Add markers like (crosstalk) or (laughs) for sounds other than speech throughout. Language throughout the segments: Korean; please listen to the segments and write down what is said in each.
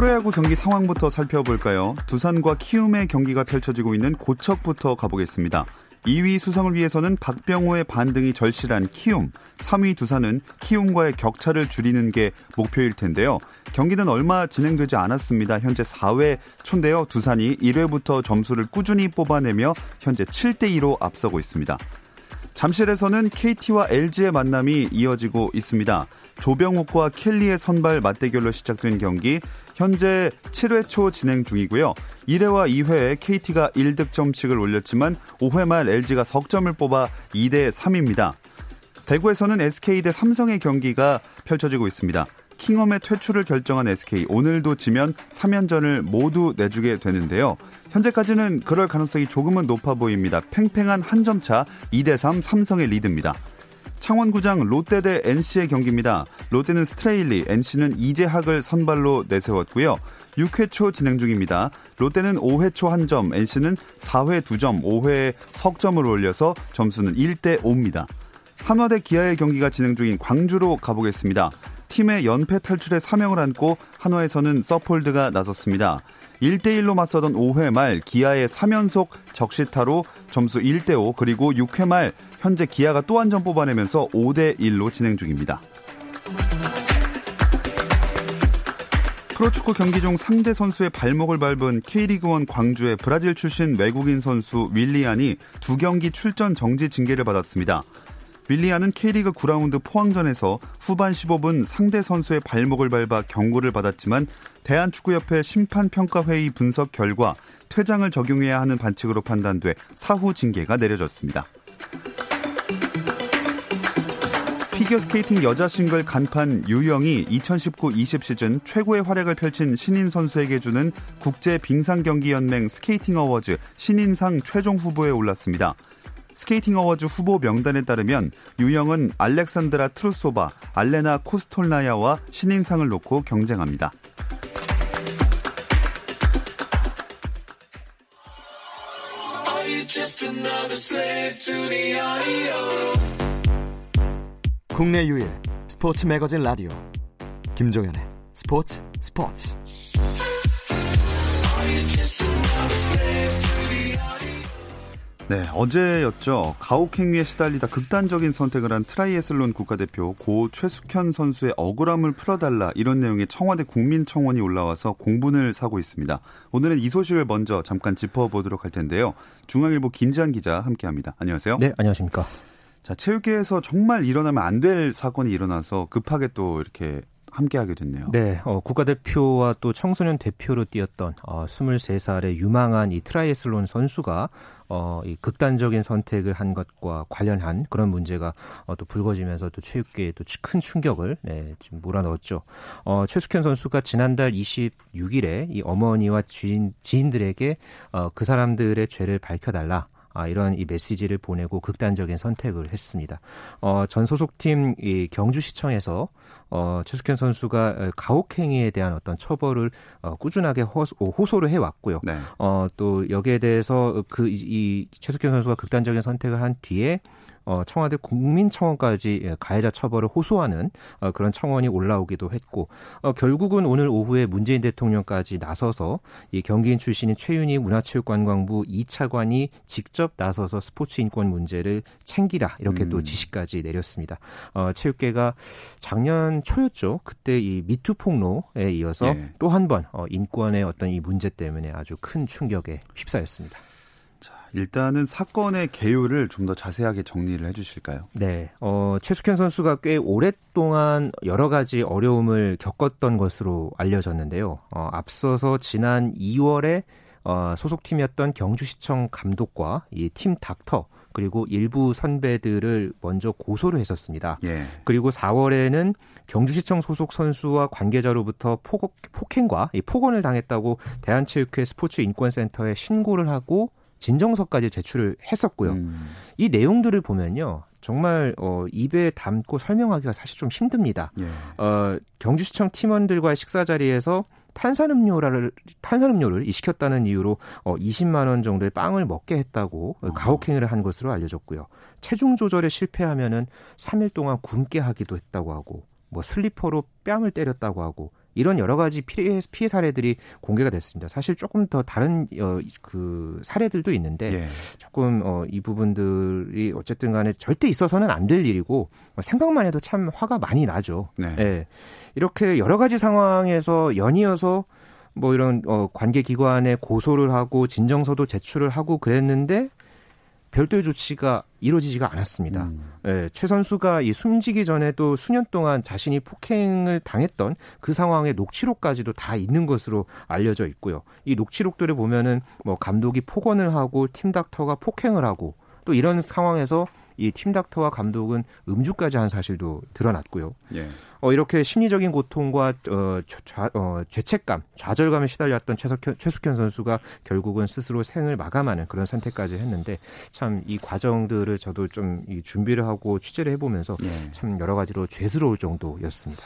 프로야구 경기 상황부터 살펴볼까요? 두산과 키움의 경기가 펼쳐지고 있는 고척부터 가보겠습니다. 2위 수성을 위해서는 박병호의 반등이 절실한 키움, 3위 두산은 키움과의 격차를 줄이는 게 목표일 텐데요. 경기는 얼마 진행되지 않았습니다. 현재 4회 초인데요. 두산이 1회부터 점수를 꾸준히 뽑아내며 현재 7대 2로 앞서고 있습니다. 잠실에서는 KT와 LG의 만남이 이어지고 있습니다. 조병욱과 켈리의 선발 맞대결로 시작된 경기 현재 7회 초 진행 중이고요. 1회와 2회에 KT가 1득점씩을 올렸지만 5회 말 LG가 석점을 뽑아 2대 3입니다. 대구에서는 SK 대 삼성의 경기가 펼쳐지고 있습니다. 킹엄의 퇴출을 결정한 SK 오늘도 지면 3연전을 모두 내주게 되는데요. 현재까지는 그럴 가능성이 조금은 높아 보입니다. 팽팽한 한 점 차 2대 3 삼성의 리드입니다. 창원구장 롯데 대 NC의 경기입니다. 롯데는 스트레일리, NC는 이재학을 선발로 내세웠고요. 6회 초 진행 중입니다. 롯데는 5회 초 1점, NC는 4회 2점, 5회에 석점을 올려서 점수는 1대 5입니다. 한화 대 기아의 경기가 진행 중인 광주로 가보겠습니다. 팀의 연패 탈출에 사명을 안고 한화에서는 서폴드가 나섰습니다. 1대1로 맞서던 5회 말 기아의 3연속 적시타로 점수 1대5 그리고 6회 말 현재 기아가 또 한 점 뽑아내면서 5대1로 진행 중입니다. 프로축구 경기 중 상대 선수의 발목을 밟은 K리그1 광주의 브라질 출신 외국인 선수 윌리안이 두 경기 출전 정지 징계를 받았습니다. 윌리안은 K리그 9라운드 포항전에서 후반 15분 상대 선수의 발목을 밟아 경고를 받았지만 대한축구협회 심판평가회의 분석 결과 퇴장을 적용해야 하는 반칙으로 판단돼 사후 징계가 내려졌습니다. 피겨스케이팅 여자 싱글 간판 유영이 2019-20 시즌 최고의 활약을 펼친 신인 선수에게 주는 국제 빙상경기연맹 스케이팅 어워즈 신인상 최종 후보에 올랐습니다. 스케이팅 어워즈 후보 명단에 따르면 유영은 알렉산드라 트루소바, 알레나 코스톨나야와 신인상을 놓고 경쟁합니다. 국내 유일 스포츠 매거진 라디오 김종현의 스포츠 스포츠 네, 어제였죠. 가혹행위에 시달리다 극단적인 선택을 한 트라이애슬론 국가대표 고 최숙현 선수의 억울함을 풀어달라 이런 내용의 청와대 국민청원이 올라와서 공분을 사고 있습니다. 오늘은 이 소식을 먼저 잠깐 짚어보도록 할 텐데요. 중앙일보 김지한 기자 함께합니다. 안녕하세요. 네, 안녕하십니까. 자, 체육계에서 정말 일어나면 안 될 사건이 일어나서 급하게 또 이렇게 함께하게 됐네요. 네, 어, 국가대표와 또 청소년 대표로 뛰었던 어, 23살의 유망한 이 트라이애슬론 선수가 어, 이 극단적인 선택을 한 것과 관련한 그런 문제가 어, 또 불거지면서 또 체육계에 또 큰 충격을 네, 지금 몰아넣었죠. 어, 최숙현 선수가 지난달 26일에 이 어머니와 지인, 지인들에게 어, 그 사람들의 죄를 밝혀달라. 아, 이런 이 메시지를 보내고 극단적인 선택을 했습니다. 어, 전 소속팀 이 경주시청에서 어, 최숙현 선수가 가혹행위에 대한 어떤 처벌을 어, 꾸준하게 호소, 호소를 해왔고요. 네. 어, 또 여기에 대해서 그, 이 최숙현 선수가 극단적인 선택을 한 뒤에 어, 청와대 국민청원까지 예, 가해자 처벌을 호소하는 어, 그런 청원이 올라오기도 했고 어, 결국은 오늘 오후에 문재인 대통령까지 나서서 이 경기인 출신인 최윤희 문화체육관광부 2차관이 직접 나서서 스포츠 인권 문제를 챙기라 이렇게 음. 또 지시까지 내렸습니다. 어, 체육계가 작년 초였죠. 그때 이 미투 폭로에 이어서 예. 또한 번 어, 인권의 어떤 이 문제 때문에 아주 큰 충격에 휩싸였습니다. 일단은 사건의 개요를 좀 더 자세하게 정리를 해주실까요? 네, 어, 최숙현 선수가 꽤 오랫동안 여러 가지 어려움을 겪었던 것으로 알려졌는데요. 어, 앞서서 지난 2월에 어, 소속팀이었던 경주시청 감독과 이 팀 닥터 그리고 일부 선배들을 먼저 고소를 했었습니다. 예. 그리고 4월에는 경주시청 소속 선수와 관계자로부터 폭, 폭행과 폭언을 당했다고 대한체육회 스포츠인권센터에 신고를 하고 진정서까지 제출을 했었고요. 음. 이 내용들을 보면요. 정말 어 입에 담고 설명하기가 사실 좀 힘듭니다. 예. 어 경주시청 팀원들과의 식사 자리에서 탄산음료를 탄산음료를 이시켰다는 이유로 어 20만 원 정도의 빵을 먹게 했다고 어. 가혹행위를 한 것으로 알려졌고요. 체중 조절에 실패하면은 3일 동안 굶게 하기도 했다고 하고 뭐 슬리퍼로 뺨을 때렸다고 하고 이런 여러 가지 피해, 피해 사례들이 공개가 됐습니다. 사실 조금 더 다른 어, 그 사례들도 있는데 예. 조금 어, 이 부분들이 어쨌든 간에 절대 있어서는 안 될 일이고 생각만 해도 참 화가 많이 나죠. 네. 예. 이렇게 여러 가지 상황에서 연이어서 뭐 이런 어, 관계 기관에 고소를 하고 진정서도 제출을 하고 그랬는데 별도의 조치가 이루어지지가 않았습니다. 음. 예, 최 선수가 이 숨지기 전에도 수년 동안 자신이 폭행을 당했던 그 상황의 녹취록까지도 다 있는 것으로 알려져 있고요. 이 녹취록들을 보면은 뭐 감독이 폭언을 하고 팀 닥터가 폭행을 하고 또 이런 상황에서 이 팀 닥터와 감독은 음주까지 한 사실도 드러났고요. 예. 어, 이렇게 심리적인 고통과 어, 좌, 어, 죄책감, 좌절감에 시달렸던 최석현, 최숙현 선수가 결국은 스스로 생을 마감하는 그런 선택까지 했는데 참 이 과정들을 저도 좀 이 준비를 하고 취재를 해보면서 예. 참 여러 가지로 죄스러울 정도였습니다.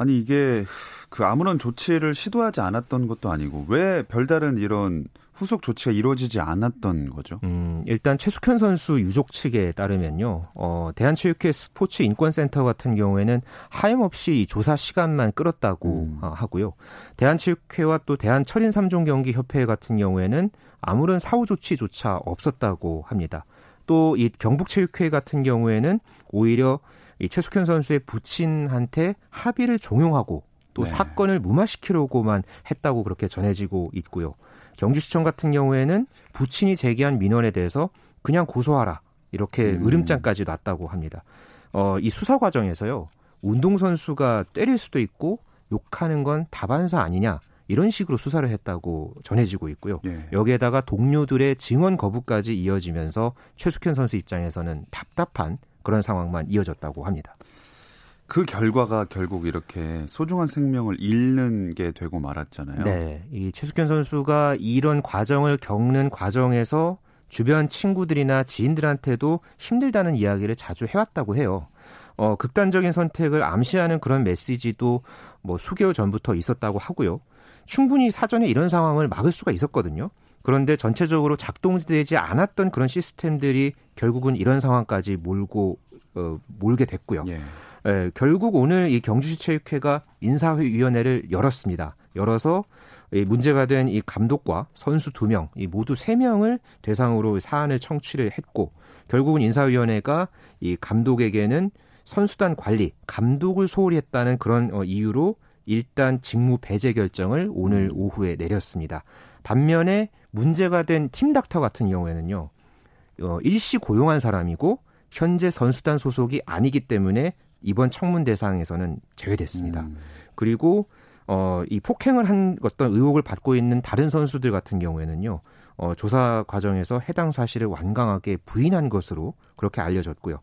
아니 이게 그 아무런 조치를 시도하지 않았던 것도 아니고 왜 별다른 이런 후속 조치가 이루어지지 않았던 거죠? 음, 일단 최숙현 선수 유족 측에 따르면요, 어, 대한체육회 스포츠 인권센터 같은 경우에는 하염없이 조사 시간만 끌었다고 음. 어, 하고요. 대한체육회와 또 대한철인 3종 경기 협회 같은 경우에는 아무런 사후 조치조차 없었다고 합니다. 또 이 경북체육회 같은 경우에는 오히려 이 최숙현 선수의 부친한테 합의를 종용하고 또 네. 사건을 무마시키려고만 했다고 그렇게 전해지고 있고요. 경주시청 같은 경우에는 부친이 제기한 민원에 대해서 그냥 고소하라 이렇게 음. 으름장까지 놨다고 합니다. 어, 이 수사 과정에서요 운동선수가 때릴 수도 있고 욕하는 건 다반사 아니냐 이런 식으로 수사를 했다고 전해지고 있고요. 예. 여기에다가 동료들의 증언 거부까지 이어지면서 최숙현 선수 입장에서는 답답한 그런 상황만 이어졌다고 합니다. 그 결과가 결국 이렇게 소중한 생명을 잃는 게 되고 말았잖아요. 네. 이 최숙현 선수가 이런 과정을 겪는 과정에서 주변 친구들이나 지인들한테도 힘들다는 이야기를 자주 해왔다고 해요. 어, 극단적인 선택을 암시하는 그런 메시지도 뭐 수개월 전부터 있었다고 하고요. 충분히 사전에 이런 상황을 막을 수가 있었거든요. 그런데 전체적으로 작동되지 않았던 그런 시스템들이 결국은 이런 상황까지 몰고 어, 몰게 됐고요. 예. 예, 결국 오늘 이 경주시 체육회가 인사위원회를 열었습니다. 열어서 이 문제가 된 이 감독과 선수 두 명, 이 모두 세 명을 대상으로 사안을 청취를 했고 결국은 인사위원회가 이 감독에게는 선수단 관리, 감독을 소홀히 했다는 그런 어, 이유로 일단 직무 배제 결정을 오늘 음. 오후에 내렸습니다. 반면에 문제가 된 팀닥터 같은 경우에는요, 어, 일시 고용한 사람이고 현재 선수단 소속이 아니기 때문에 이번 청문 대상에서는 제외됐습니다. 음. 그리고 어, 이 폭행을 한 어떤 의혹을 받고 있는 다른 선수들 같은 경우에는요, 어, 조사 과정에서 해당 사실을 완강하게 부인한 것으로 그렇게 알려졌고요.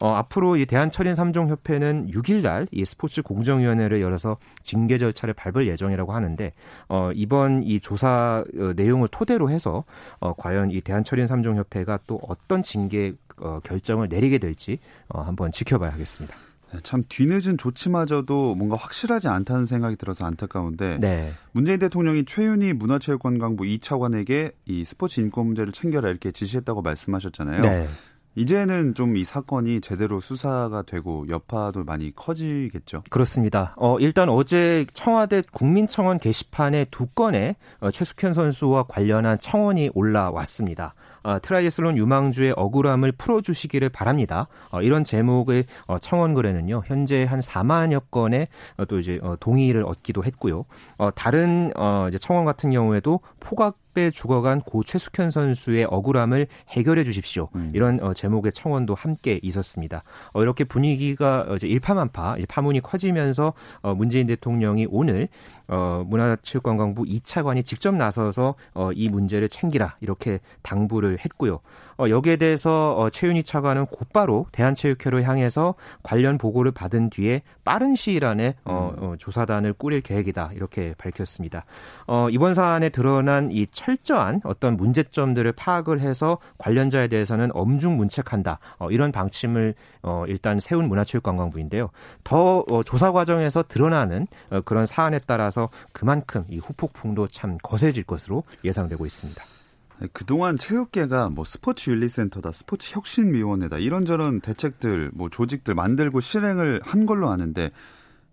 어, 앞으로 이 대한철인 3종 협회는 6일 날 이 스포츠 공정위원회를 열어서 징계 절차를 밟을 예정이라고 하는데 어, 이번 이 조사 어, 내용을 토대로 해서 어, 과연 이 대한철인 3종 협회가 또 어떤 징계 어, 결정을 내리게 될지 어, 한번 지켜봐야 하겠습니다. 네, 참 뒤늦은 조치마저도 뭔가 확실하지 않다는 생각이 들어서 안타까운데 네. 문재인 대통령이 최윤희 문화체육관광부 2차관에게 이 스포츠 인권 문제를 챙겨라 이렇게 지시했다고 말씀하셨잖아요. 네. 이제는 좀 이 사건이 제대로 수사가 되고 여파도 많이 커지겠죠. 그렇습니다. 어, 일단 어제 청와대 국민청원 게시판에 두 건의 어, 최숙현 선수와 관련한 청원이 올라왔습니다. 어, 트라이애슬론 유망주의 억울함을 풀어주시기를 바랍니다. 어, 이런 제목의 어, 청원글에는요 현재 한 4만여 건의 어, 또 이제 어, 동의를 얻기도 했고요. 어, 다른 어, 이제 청원 같은 경우에도 폭압에 죽어간 고 최숙현 선수의 억울함을 해결해 주십시오. 음. 이런 어, 제목의 청원도 함께 있었습니다. 어, 이렇게 분위기가 이제 일파만파 이제 파문이 커지면서 어, 문재인 대통령이 오늘 어, 문화체육관광부 2차관이 직접 나서서 어, 이 문제를 챙기라 이렇게 당부를 했고요. 어, 여기에 대해서 어, 최윤희 차관은 곧바로 대한체육회로 향해서 관련 보고를 받은 뒤에 빠른 시일 안에 어, 음. 어, 조사단을 꾸릴 계획이다 이렇게 밝혔습니다. 어, 이번 사안에 드러난 이 철저한 어떤 문제점들을 파악을 해서 관련자에 대해서는 엄중 문책한다 어, 이런 방침을 어, 일단 세운 문화체육관광부인데요. 더 어, 조사 과정에서 드러나는 어, 그런 사안에 따라서 그만큼 이 후폭풍도 참 거세질 것으로 예상되고 있습니다. 그동안 체육계가 뭐 스포츠 윤리센터다, 스포츠 혁신위원회다 이런저런 대책들, 뭐 조직들 만들고 실행을 한 걸로 아는데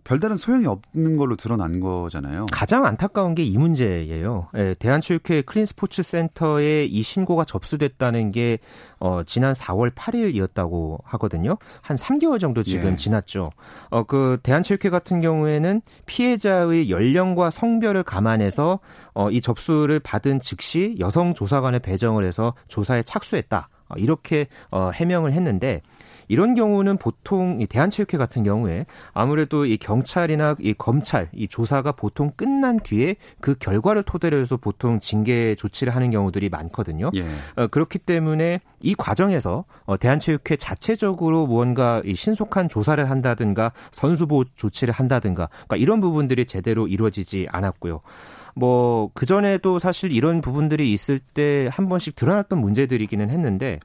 별다른 소용이 없는 걸로 드러난 거잖아요. 가장 안타까운 게 이 문제예요. 예, 대한체육회 클린스포츠센터에 이 신고가 접수됐다는 게 어, 지난 4월 8일이었다고 하거든요. 한 3개월 정도 지금 예. 지났죠. 어, 그 대한체육회 같은 경우에는 피해자의 연령과 성별을 감안해서 어, 이 접수를 받은 즉시 여성 조사관을 배정을 해서 조사에 착수했다. 어, 이렇게 어, 해명을 했는데 이런 경우는 보통 이 대한체육회 같은 경우에 아무래도 이 경찰이나 이 검찰 이 조사가 보통 끝난 뒤에 그 결과를 토대로 해서 보통 징계 조치를 하는 경우들이 많거든요. 예. 어, 그렇기 때문에 이 과정에서 어, 대한체육회 자체적으로 무언가 이 신속한 조사를 한다든가 선수 보호 조치를 한다든가 그러니까 이런 부분들이 제대로 이루어지지 않았고요. 뭐 그전에도 사실 이런 부분들이 있을 때 한 번씩 드러났던 문제들이기는 했는데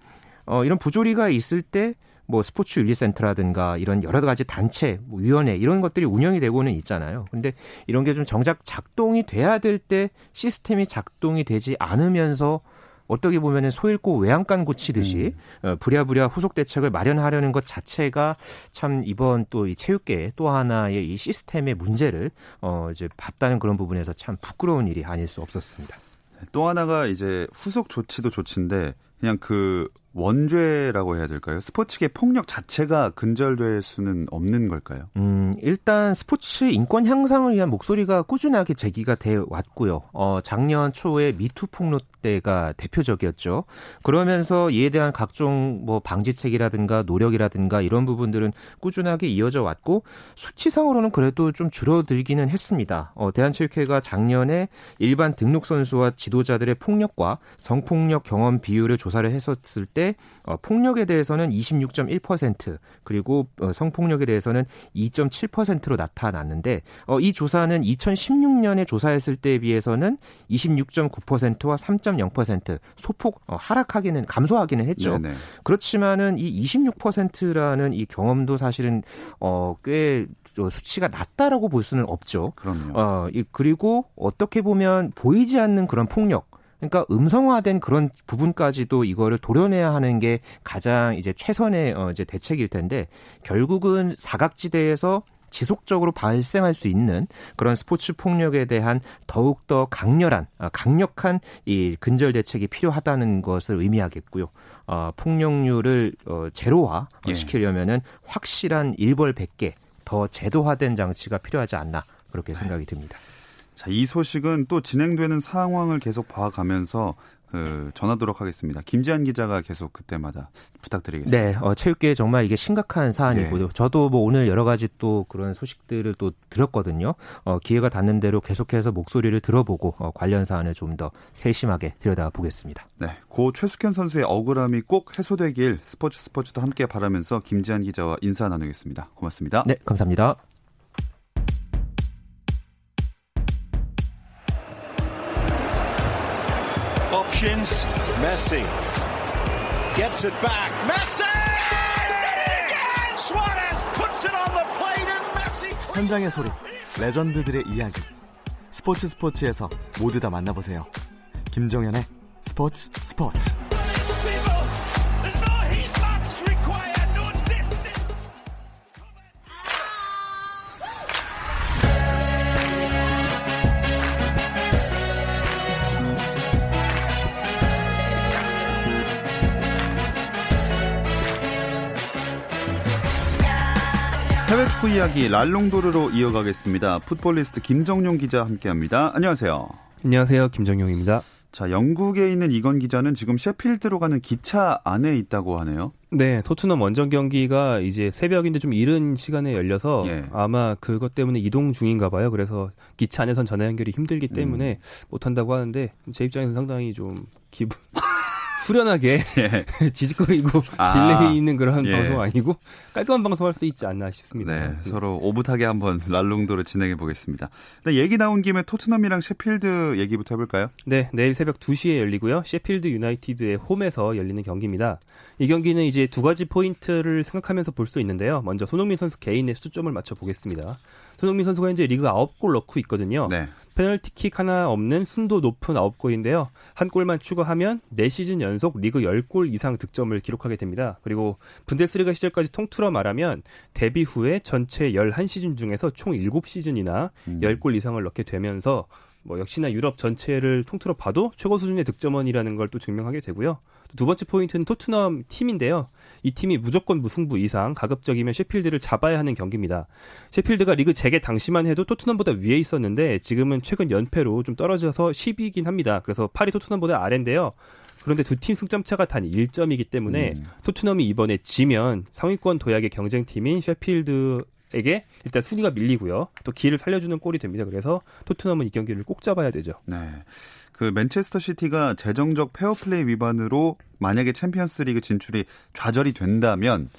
어 이런 부조리가 있을 때 뭐 스포츠 윤리센터라든가 이런 여러 가지 단체, 뭐 위원회 이런 것들이 운영이 되고는 있잖아요. 근데 이런 게 좀 정작 작동이 돼야 될 때 시스템이 작동이 되지 않으면서 어떻게 보면은 소잃고 외양간 고치듯이 음. 어, 부랴부랴 후속 대책을 마련하려는 것 자체가 참 이번 또 이 체육계 또 하나의 이 시스템의 문제를 어 이제 봤다는 그런 부분에서 참 부끄러운 일이 아닐 수 없었습니다. 또 하나가 이제 후속 조치도 조치인데 그냥 그 원죄라고 해야 될까요? 스포츠계 폭력 자체가 근절될 수는 없는 걸까요? 음, 일단 스포츠 인권 향상을 위한 목소리가 꾸준하게 제기가 돼 왔고요. 어, 작년 초에 미투 폭로 때가 대표적이었죠. 그러면서 이에 대한 각종 뭐 방지책이라든가 노력이라든가 이런 부분들은 꾸준하게 이어져 왔고 수치상으로는 그래도 좀 줄어들기는 했습니다. 어, 대한체육회가 작년에 일반 등록 선수와 지도자들의 폭력과 성폭력 경험 비율을 조사를 했었을 때 어, 폭력에 대해서는 26.1% 그리고 어, 성폭력에 대해서는 2.7%로 나타났는데 어, 이 조사는 2016년에 조사했을 때에 비해서는 26.9%와 3.0% 소폭 어, 하락하기는 감소하기는 했죠. 네네. 그렇지만은 이 26%라는 이 경험도 사실은 어, 꽤 수치가 낮다라고 볼 수는 없죠. 그럼요. 어, 그리고 어떻게 보면 보이지 않는 그런 폭력 그러니까 음성화된 그런 부분까지도 이거를 도려내야 하는 게 가장 이제 최선의 어 이제 대책일 텐데 결국은 사각지대에서 지속적으로 발생할 수 있는 그런 스포츠 폭력에 대한 더욱더 강렬한 아, 강력한 이 근절 대책이 필요하다는 것을 의미하겠고요. 어, 폭력률을 어, 제로화 예. 시키려면은 확실한 일벌 100개 더 제도화된 장치가 필요하지 않나 그렇게 생각이 듭니다. 자, 이 소식은 또 진행되는 상황을 계속 봐가면서 그 전하도록 하겠습니다. 김지한 기자가 계속 그때마다 부탁드리겠습니다. 네, 어, 체육계에 정말 이게 심각한 사안이고요. 네. 저도 뭐 오늘 여러 가지 또 그런 소식들을 또 들었거든요. 어, 기회가 닿는 대로 계속해서 목소리를 들어보고 어, 관련 사안을 좀 더 세심하게 들여다 보겠습니다. 네, 고 최숙현 선수의 억울함이 꼭 해소되길 스포츠 스포츠도 함께 바라면서 김지한 기자와 인사 나누겠습니다. 고맙습니다. 네, 감사합니다. Options. Messi gets it back. Messi! 현장의 소리, 레전드들의 이야기. 스포츠 스포츠에서 모두 다 만나보세요. 김정현의 스포츠 스포츠. 축구 이야기 랄롱도르로 이어가겠습니다. 풋볼리스트 김정용 기자 함께합니다. 안녕하세요. 안녕하세요. 김정용입니다. 자, 영국에 있는 이건 기자는 지금 셰필드로 가는 기차 안에 있다고 하네요. 네, 토트넘 원정 경기가 이제 새벽인데 좀 이른 시간에 열려서 예. 아마 그것 때문에 이동 중인가 봐요. 그래서 기차 안에선 전화 연결이 힘들기 때문에 음. 못 한다고 하는데 제 입장에서 상당히 좀 기분 후련하게 예. (laughs) 지직거리고 아, delay 있는 그런 예. 방송 아니고 깔끔한 방송할 수 있지 않나 싶습니다. 네, 네. 서로 오붓하게 한번 발롱도르를 진행해 보겠습니다. 얘기 나온 김에 토트넘이랑 셰필드 얘기부터 해볼까요? 네, 내일 새벽 2시에 열리고요. 셰필드 유나이티드의 홈에서 열리는 경기입니다. 이 경기는 이제 두 가지 포인트를 생각하면서 볼 수 있는데요. 먼저 손흥민 선수 개인의 초점을 맞춰 보겠습니다. 손흥민 선수가 현재 리그 9골 넣고 있거든요. 네. 페널티킥 하나 없는 순도 높은 9골인데요. 한 골만 추가하면 4시즌 연속 리그 10골 이상 득점을 기록하게 됩니다. 그리고 분데스리가 시절까지 통틀어 말하면 데뷔 후에 전체 11시즌 중에서 총 7시즌이나 음. 10골 이상을 넣게 되면서 뭐 역시나 유럽 전체를 통틀어 봐도 최고 수준의 득점원이라는 걸 또 증명하게 되고요. 두 번째 포인트는 토트넘 팀인데요. 이 팀이 무조건 무승부 이상 가급적이면 셰필드를 잡아야 하는 경기입니다. 셰필드가 리그 재개 당시만 해도 토트넘보다 위에 있었는데 지금은 최근 연패로 좀 떨어져서 10위이긴 합니다. 그래서 8위 토트넘보다 아래인데요. 그런데 두 팀 승점 차가 단 1점이기 때문에 음. 토트넘이 이번에 지면 상위권 도약의 경쟁팀인 셰필드 에게 일단 순위가 밀리고요. 또 기회를 살려주는 꼴이 됩니다. 그래서 토트넘은 이 경기를 꼭 잡아야 되죠. 네. 그 맨체스터 시티가 재정적 페어플레이 위반으로 만약에 챔피언스리그 진출이 좌절이 된다면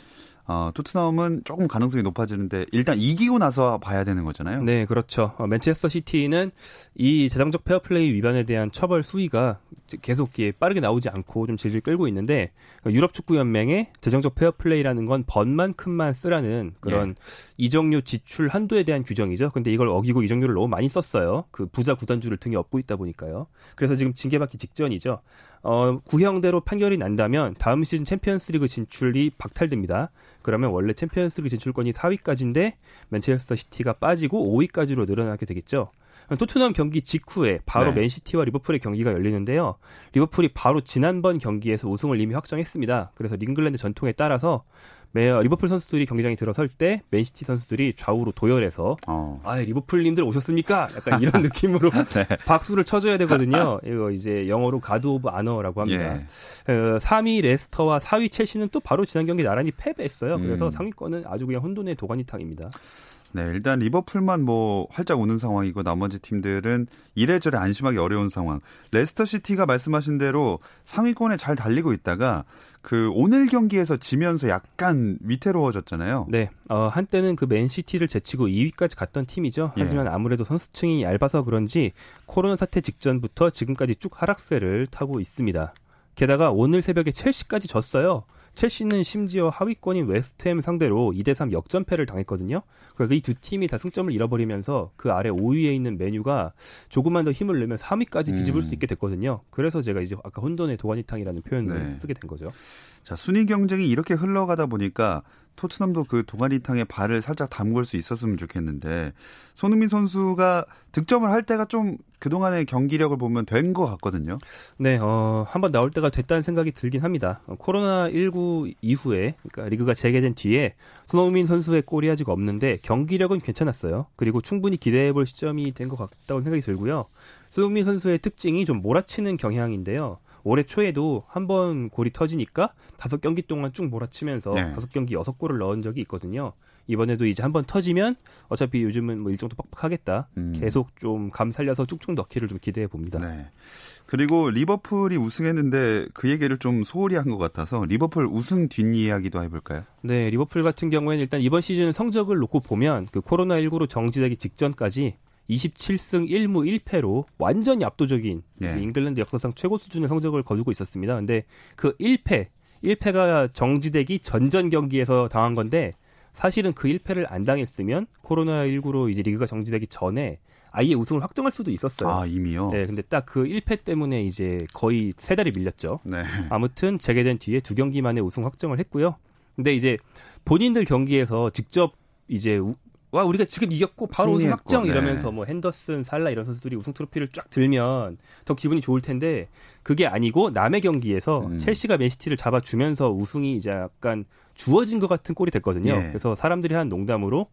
어, 토트넘은 조금 가능성이 높아지는데 일단 이기고 나서 봐야 되는 거잖아요. 네, 그렇죠. 어, 맨체스터 시티는 이 재정적 페어플레이 위반에 대한 처벌 수위가 계속 빠르게 나오지 않고 좀 질질 끌고 있는데 그러니까 유럽 축구 연맹의 재정적 페어플레이라는 건 번만큼만 쓰라는 그런 예. 이적료 지출 한도에 대한 규정이죠. 근데 이걸 어기고 이적료를 너무 많이 썼어요. 그 부자 구단주를 등에 업고 있다 보니까요. 그래서 지금 징계받기 직전이죠. 어, 구형대로 판결이 난다면 다음 시즌 챔피언스리그 진출이 박탈됩니다. 그러면 원래 챔피언스리그 진출권이 4위까지인데 맨체스터 시티가 빠지고 5위까지로 늘어나게 되겠죠. 토트넘 경기 직후에 바로 네. 맨시티와 리버풀의 경기가 열리는데요. 리버풀이 바로 지난번 경기에서 우승을 이미 확정했습니다. 그래서 잉글랜드 전통에 따라서 매 리버풀 선수들이 경기장에 들어설 때 맨시티 선수들이 좌우로 도열해서 어. 아 리버풀님들 오셨습니까? 약간 이런 (laughs) 느낌으로 네. 박수를 쳐줘야 되거든요. 이거 이제 영어로 guard of honour라고 합니다. 예. 어, 3위 레스터와 4위 첼시는 또 바로 지난 경기 나란히 패배했어요. 그래서 음. 상위권은 아주 그냥 혼돈의 도가니탕입니다. 네, 일단 리버풀만 뭐 활짝 오는 상황이고 나머지 팀들은 이래저래 안심하기 어려운 상황. 레스터 시티가 말씀하신 대로 상위권에 잘 달리고 있다가 그 오늘 경기에서 지면서 약간 위태로워졌잖아요. 네, 어, 한때는 그 맨시티를 제치고 2위까지 갔던 팀이죠. 예. 하지만 아무래도 선수층이 얇아서 그런지 코로나 사태 직전부터 지금까지 쭉 하락세를 타고 있습니다. 게다가 오늘 새벽에 첼시까지 졌어요. 첼시는 심지어 하위권인 웨스트햄 상대로 2대3 역전패를 당했거든요. 그래서 이 두 팀이 다 승점을 잃어버리면서 그 아래 5위에 있는 메뉴가 조금만 더 힘을 내면 3위까지 뒤집을 음. 수 있게 됐거든요. 그래서 제가 이제 아까 혼돈의 도가니탕이라는 표현을 네. 쓰게 된 거죠. 자, 순위 경쟁이 이렇게 흘러가다 보니까 토트넘도 그 동아리탕에 발을 살짝 담글 수 있었으면 좋겠는데 손흥민 선수가 득점을 할 때가 좀 그동안의 경기력을 보면 된 것 같거든요. 네, 어, 한번 나올 때가 됐다는 생각이 들긴 합니다. 코로나 19 이후에, 그러니까 리그가 재개된 뒤에 손흥민 선수의 골이 아직 없는데 경기력은 괜찮았어요. 그리고 충분히 기대해 볼 시점이 된 것 같다고 생각이 들고요. 손흥민 선수의 특징이 좀 몰아치는 경향인데요. 올해 초에도 한 번 골이 터지니까 다섯 경기 동안 쭉 몰아치면서 네. 다섯 경기 여섯 골을 넣은 적이 있거든요. 이번에도 이제 한 번 터지면 어차피 요즘은 뭐 일정도 빡빡하겠다. 음. 계속 좀 감 살려서 쭉쭉 넣기를 좀 기대해 봅니다. 네. 그리고 리버풀이 우승했는데 그 얘기를 좀 소홀히 한 것 같아서 리버풀 우승 뒷이야기도 해볼까요? 네, 리버풀 같은 경우에는 일단 이번 시즌 성적을 놓고 보면 그 코로나19로 정지되기 직전까지 27승 1무 1패로 완전히 압도적인 예. 그 잉글랜드 역사상 최고 수준의 성적을 거두고 있었습니다. 근데 그 1패, 1패가 정지되기 전전 경기에서 당한 건데 사실은 그 1패를 안 당했으면 코로나19로 이제 리그가 정지되기 전에 아예 우승을 확정할 수도 있었어요. 아, 이미요? 네, 근데 딱 그 1패 때문에 이제 거의 세 달이 밀렸죠. 네. 아무튼 재개된 뒤에 두 경기 만에 우승 확정을 했고요. 근데 이제 본인들 경기에서 직접 이제 와 우리가 지금 이겼고 바로 우승 확정 네. 이러면서 뭐 핸더슨, 살라 이런 선수들이 우승 트로피를 쫙 들면 더 기분이 좋을 텐데 그게 아니고 남의 경기에서 음. 첼시가 맨시티를 잡아주면서 우승이 이제 약간 주어진 것 같은 꼴이 됐거든요. 예. 그래서 사람들이 한 농담으로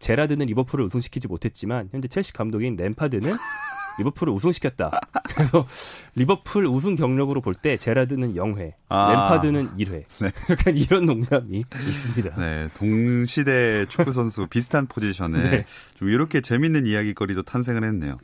제라드는 리버풀을 우승시키지 못했지만 현재 첼시 감독인 램파드는 (laughs) 리버풀을 우승시켰다. (laughs) 그래서 리버풀 우승 경력으로 볼 때 제라드는 0회, 아. 램파드는 1회. 네. (laughs) 약간 이런 농담이 있습니다. 네, 동시대 축구 선수 (laughs) 비슷한 포지션에 네. 좀 이렇게 재밌는 이야기거리도 탄생을 했네요.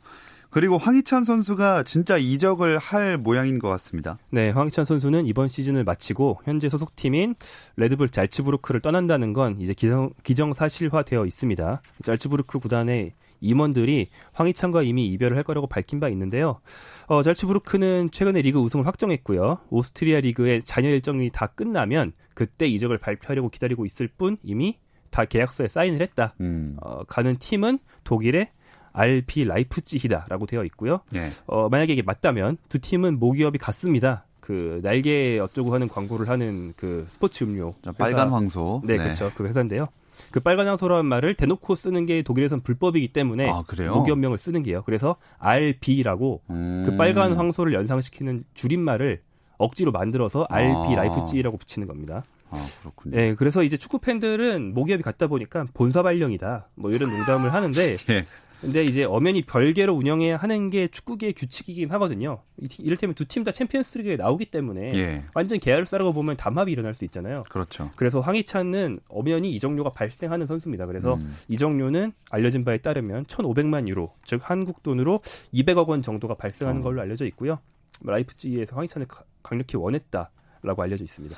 그리고 황희찬 선수가 진짜 이적을 할 모양인 것 같습니다. 네, 황희찬 선수는 이번 시즌을 마치고 현재 소속팀인 레드불 잘츠부르크를 떠난다는 건 이제 기정, 기정사실화되어 있습니다. 잘츠부르크 구단의 임원들이 황희찬과 이미 이별을 할 거라고 밝힌 바 있는데요. 어, 잘츠부르크는 최근에 리그 우승을 확정했고요. 오스트리아 리그의 잔여 일정이 다 끝나면 그때 이적을 발표하려고 기다리고 있을 뿐 이미 다 계약서에 사인을 했다. 음, 어, 가는 팀은 독일의 RB 라이프치히다라고 되어 있고요. 예. 어, 만약에 이게 맞다면 두 팀은 모기업이 같습니다. 그 날개 어쩌고 하는 광고를 하는 그 스포츠 음료 자, 회사. 빨간 황소. 네, 그렇죠. 그 회사인데요. 그 빨간 황소라는 말을 대놓고 쓰는 게 독일에선 불법이기 때문에 아, 그래요? 모기업명을 쓰는 게요. 그래서 RB라고 음. 그 빨간 황소를 연상시키는 줄임말을 억지로 만들어서 RB 아. 라이프치히라고 붙이는 겁니다. 아, 그렇군요. 네, 그래서 이제 축구 팬들은 모기업이 같다 보니까 본사 발령이다. 뭐 이런 농담을 하는데 (laughs) 예. 근데 이제 엄연히 별개로 운영해야 하는 게 축구계의 규칙이긴 하거든요. 이- 이를테면 두 팀 다 챔피언스리그에 나오기 때문에 예. 완전 계열사라고 보면 담합이 일어날 수 있잖아요. 그렇죠. 그래서 황희찬은 엄연히 이적료가 발생하는 선수입니다. 그래서 음. 이적료는 알려진 바에 따르면 1,500만 유로, 즉 한국 돈으로 200억 원 정도가 발생하는 어. 걸로 알려져 있고요. 라이프찌히에서 황희찬을 가- 강력히 원했다라고 알려져 있습니다.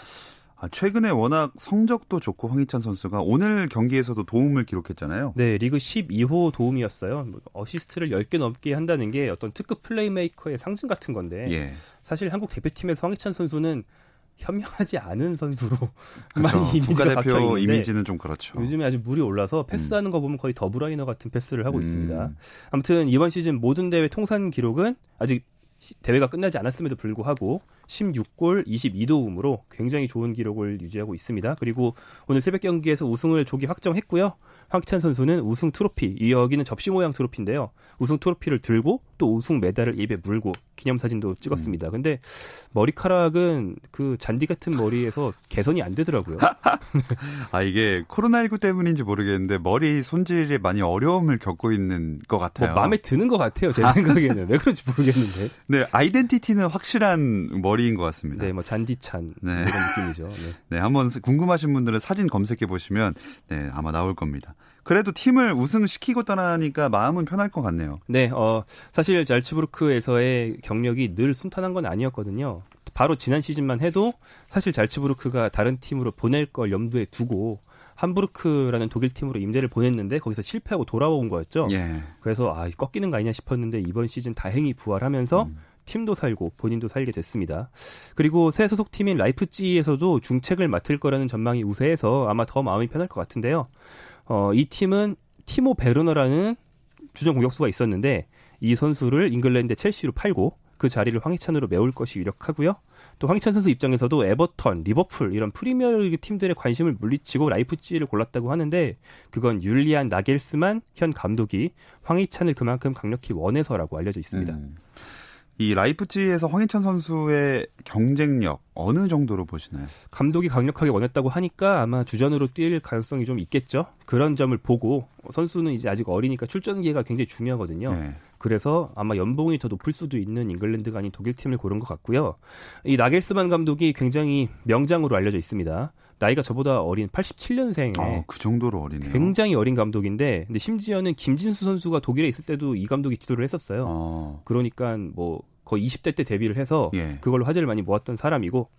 아, 최근에 워낙 성적도 좋고 황희찬 선수가 오늘 경기에서도 도움을 기록했잖아요. 네, 리그 12호 도움이었어요. 뭐 어시스트를 10개 넘게 한다는 게 어떤 특급 플레이메이커의 상징 같은 건데 예. 사실 한국 대표팀에서 황희찬 선수는 현명하지 않은 선수로 (laughs) 그렇죠. 많이 이미지가 박혀 국가대표 있는데 이미지는 좀 그렇죠. 요즘에 아주 물이 올라서 패스하는 거 보면 거의 더브라이너 같은 패스를 하고 음. 있습니다. 아무튼 이번 시즌 모든 대회 통산 기록은 아직 시- 대회가 끝나지 않았음에도 불구하고 16골 22도움으로 굉장히 좋은 기록을 유지하고 있습니다. 그리고 오늘 새벽 경기에서 우승을 조기 확정했고요. 황찬 선수는 우승 트로피, 이 여기는 접시 모양 트로피인데요. 우승 트로피를 들고 또 우승 메달을 입에 물고 기념사진도 찍었습니다. 근데 머리카락은 그 잔디 같은 머리에서 (laughs) 개선이 안 되더라고요. (laughs) 아, 이게 코로나19 때문인지 모르겠는데 머리 손질에 많이 어려움을 겪고 있는 것뭐 같아요. 마음에 드는 것 같아요. 제 생각에는 왜 그런지 모르겠는데. 네, 아이덴티티는 확실한 머리인 것 같습니다. 네, 뭐 잔디찬 네. 이런 느낌이죠. 네. (laughs) 네, 한번 궁금하신 분들은 사진 검색해 보시면 네, 아마 나올 겁니다. 그래도 팀을 우승시키고 떠나니까 마음은 편할 것 같네요. 네, 어, 사실 잘츠부르크에서의 경력이 늘 순탄한 건 아니었거든요. 바로 지난 시즌만 해도 사실 잘츠부르크가 다른 팀으로 보낼 걸 염두에 두고 함부르크라는 독일 팀으로 임대를 보냈는데 거기서 실패하고 돌아온 거였죠. 예. 그래서 아 꺾이는 거 아니냐 싶었는데 이번 시즌 다행히 부활하면서 음. 팀도 살고 본인도 살게 됐습니다. 그리고 새 소속 팀인 라이프찌에서도 중책을 맡을 거라는 전망이 우세해서 아마 더 마음이 편할 것 같은데요. 어, 이 팀은 티모 베르너라는 주전 공격수가 있었는데 이 선수를 잉글랜드 첼시로 팔고 그 자리를 황희찬으로 메울 것이 유력하고요. 또 황희찬 선수 입장에서도 에버턴, 리버풀 이런 프리미어리그 팀들의 관심을 물리치고 라이프찌히를 골랐다고 하는데 그건 율리안 나겔스만 현 감독이 황희찬을 그만큼 강력히 원해서라고 알려져 있습니다. 음. 이 라이프치히에서 황희찬 선수의 경쟁력 어느 정도로 보시나요? 감독이 강력하게 원했다고 하니까 아마 주전으로 뛸 가능성이 좀 있겠죠. 그런 점을 보고 선수는 이제 아직 어리니까 출전 기회가 굉장히 중요하거든요. 네. 그래서 아마 연봉이 더 높을 수도 있는 잉글랜드가 아닌 독일 팀을 고른 것 같고요. 이 나겔스만 감독이 굉장히 명장으로 알려져 있습니다. 나이가 저보다 어린 87년생에 어, 그 정도로 어리네요. 굉장히 어린 감독인데 근데 심지어는 김진수 선수가 독일에 있을 때도 이 감독이 지도를 했었어요. 어, 그러니까 뭐 거의 20대 때 데뷔를 해서 예. 그걸로 화제를 많이 모았던 사람이고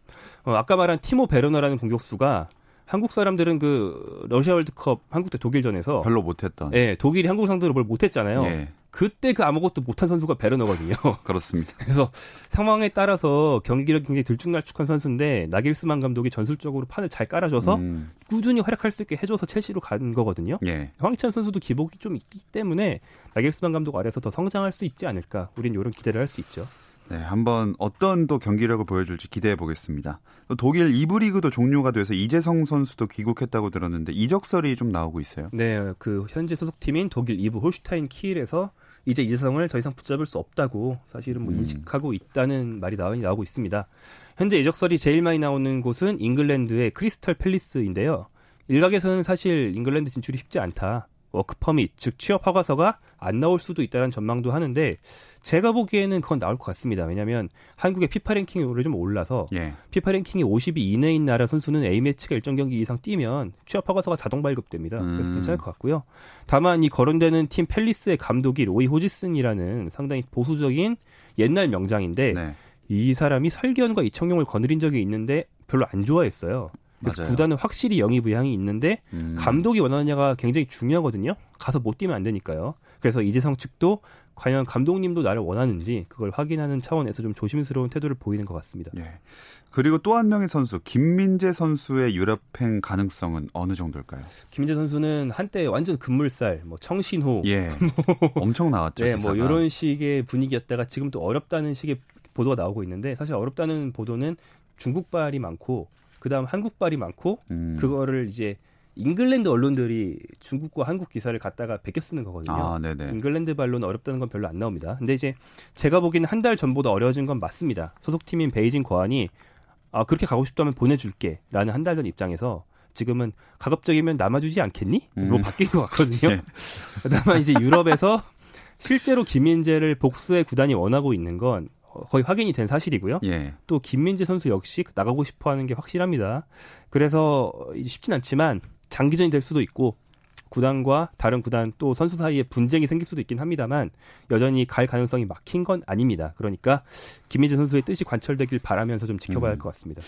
어, 아까 말한 티모 베르너라는 공격수가 한국 사람들은 그 러시아 월드컵 한국 대 독일전에서 별로 못했던. 예, 독일이 한국 상대로 뭘 못했잖아요. 예, 그때 그 아무것도 못한 선수가 베르너거든요. (laughs) 그렇습니다. 그래서 상황에 따라서 경기력이 굉장히 들쭉날쭉한 선수인데 나겔스만 감독이 전술적으로 판을 잘 깔아줘서 음, 꾸준히 활약할 수 있게 해줘서 첼시로 간 거거든요. 예. 황희찬 선수도 기복이 좀 있기 때문에 나겔스만 감독 아래서 더 성장할 수 있지 않을까. 우린 이런 기대를 할 수 있죠. 네, 한번 어떤 또 경기력을 보여줄지 기대해 보겠습니다. 또 독일 2부 리그도 종료가 돼서 이재성 선수도 귀국했다고 들었는데 이적설이 좀 나오고 있어요. 네, 그 현재 소속팀인 독일 2부 홀슈타인 키일에서 이제 이재성을 더 이상 붙잡을 수 없다고 사실은 뭐 음. 인식하고 있다는 말이 나오고 있습니다. 현재 이적설이 제일 많이 나오는 곳은 잉글랜드의 크리스털 팰리스인데요. 일각에서는 사실 잉글랜드 진출이 쉽지 않다. work permit, 즉 취업 허가서가 안 나올 수도 있다는 전망도 하는데 제가 보기에는 그건 나올 것 같습니다. 왜냐하면 한국의 피파 랭킹이 오늘 좀 올라서 예. 피파 랭킹이 50위 이내인 나라 선수는 A 매치가 일정 경기 이상 뛰면 취업 허가서가 자동 발급됩니다. 그래서 음. 괜찮을 것 같고요. 다만 이 거론되는 팀 펠리스의 감독이 로이 호지슨이라는 상당히 보수적인 옛날 명장인데 네. 이 사람이 설기현과 이청용을 거느린 적이 있는데 별로 안 좋아했어요. 그래서 맞아요. 구단은 확실히 영입 의향이 있는데 음. 감독이 원하느냐가 굉장히 중요하거든요. 가서 못 뛰면 안 되니까요. 그래서 이재성 측도 과연 감독님도 나를 원하는지 그걸 확인하는 차원에서 좀 조심스러운 태도를 보이는 것 같습니다. 예. 그리고 또 한 명의 선수 김민재 선수의 유럽행 가능성은 어느 정도일까요? 김민재 선수는 한때 완전 급물살, 뭐 청신호, 예, (laughs) 엄청 나왔죠. 네, 뭐 이런 식의 분위기였다가 지금 또 어렵다는 식의 보도가 나오고 있는데 사실 어렵다는 보도는 중국발이 많고 그다음 한국발이 많고 음. 그거를 이제 잉글랜드 언론들이 중국과 한국 기사를 갖다가 베껴 쓰는 거거든요. 아, 잉글랜드 발로는 어렵다는 건 별로 안 나옵니다. 근데 이제 제가 보기에는 한 달 전보다 어려워진 건 맞습니다. 소속팀인 베이징 궈안이 아, 그렇게 가고 싶다면 보내줄게. 라는 한 달 전 입장에서 지금은 가급적이면 남아주지 않겠니? 음. 로 바뀐 것 같거든요. (laughs) 네. (laughs) 다만 이제 유럽에서 실제로 김민재를 복수의 구단이 원하고 있는 건 거의 확인이 된 사실이고요. 예. 또 김민재 선수 역시 나가고 싶어 하는 게 확실합니다. 그래서 쉽진 않지만 장기전이 될 수도 있고 구단과 다른 구단 또 선수 사이에 분쟁이 생길 수도 있긴 합니다만 여전히 갈 가능성이 막힌 건 아닙니다. 그러니까 김민재 선수의 뜻이 관철되길 바라면서 좀 지켜봐야 할것 음. 같습니다.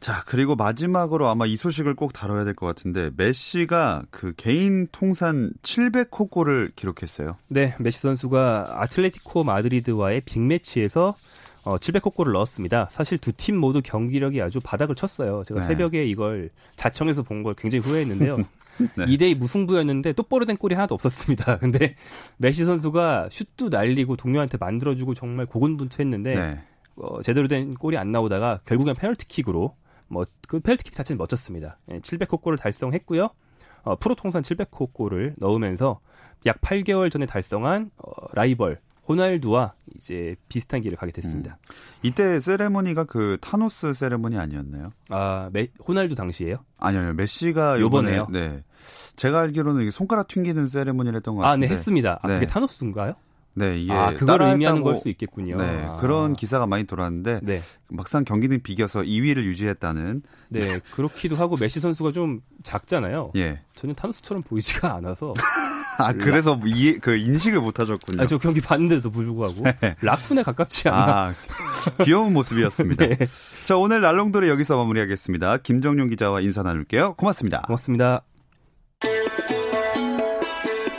자, 그리고 마지막으로 아마 이 소식을 꼭 다뤄야 될 것 같은데 메시가 그 개인 통산 700호 골을 기록했어요. 네, 메시 선수가 아틀레티코 마드리드와의 빅매치에서 어, 700호 골을 넣었습니다. 사실 두 팀 모두 경기력이 아주 바닥을 쳤어요. 제가 네. 새벽에 이걸 자청에서 본 걸 굉장히 후회했는데요. (laughs) 네. 2대2 무승부였는데 똑바로 된 골이 하나도 없었습니다. (laughs) 근데 메시 선수가 슛도 날리고 동료한테 만들어주고 정말 고군분투했는데 네. 어, 제대로 된 골이 안 나오다가 결국엔 페널티킥으로 뭐그 페널티킥 자체는 멋졌습니다. 예, 700호 골을 달성했고요. 어, 프로 통산 700호 골을 넣으면서 약 8개월 전에 달성한 어, 라이벌 호날두와 이제 비슷한 길을 가게 됐습니다. 음. 이때 세레모니가 그 타노스 세레모니 아니었나요? 아, 메, 호날두 당시에요? 아니요, 메시가 요번에요. 네. 제가 알기로는 손가락 튕기는 세레모니를 했던 것 같은데. 아, 네, 했습니다. 아, 네. 그게 타노스인가요? 네, 이게 아, 그걸 의미하는 걸 수 있겠군요. 네, 아. 그런 기사가 많이 돌았는데 네. 막상 경기는 비겨서 2위를 유지했다는. 네, 그렇기도 하고 메시 선수가 좀 작잖아요. 예. 전혀 타노스처럼 보이지가 않아서. (laughs) 아, 그래서 이해, 그 인식을 못 하셨군요. 아, 저 경기 봤는데도 불구하고 네. 라쿤에 가깝지 않아. 아, 귀여운 모습이었습니다. (laughs) 네. 자, 오늘 날롱도리 여기서 마무리하겠습니다. 김정용 기자와 인사 나눌게요. 고맙습니다. 고맙습니다.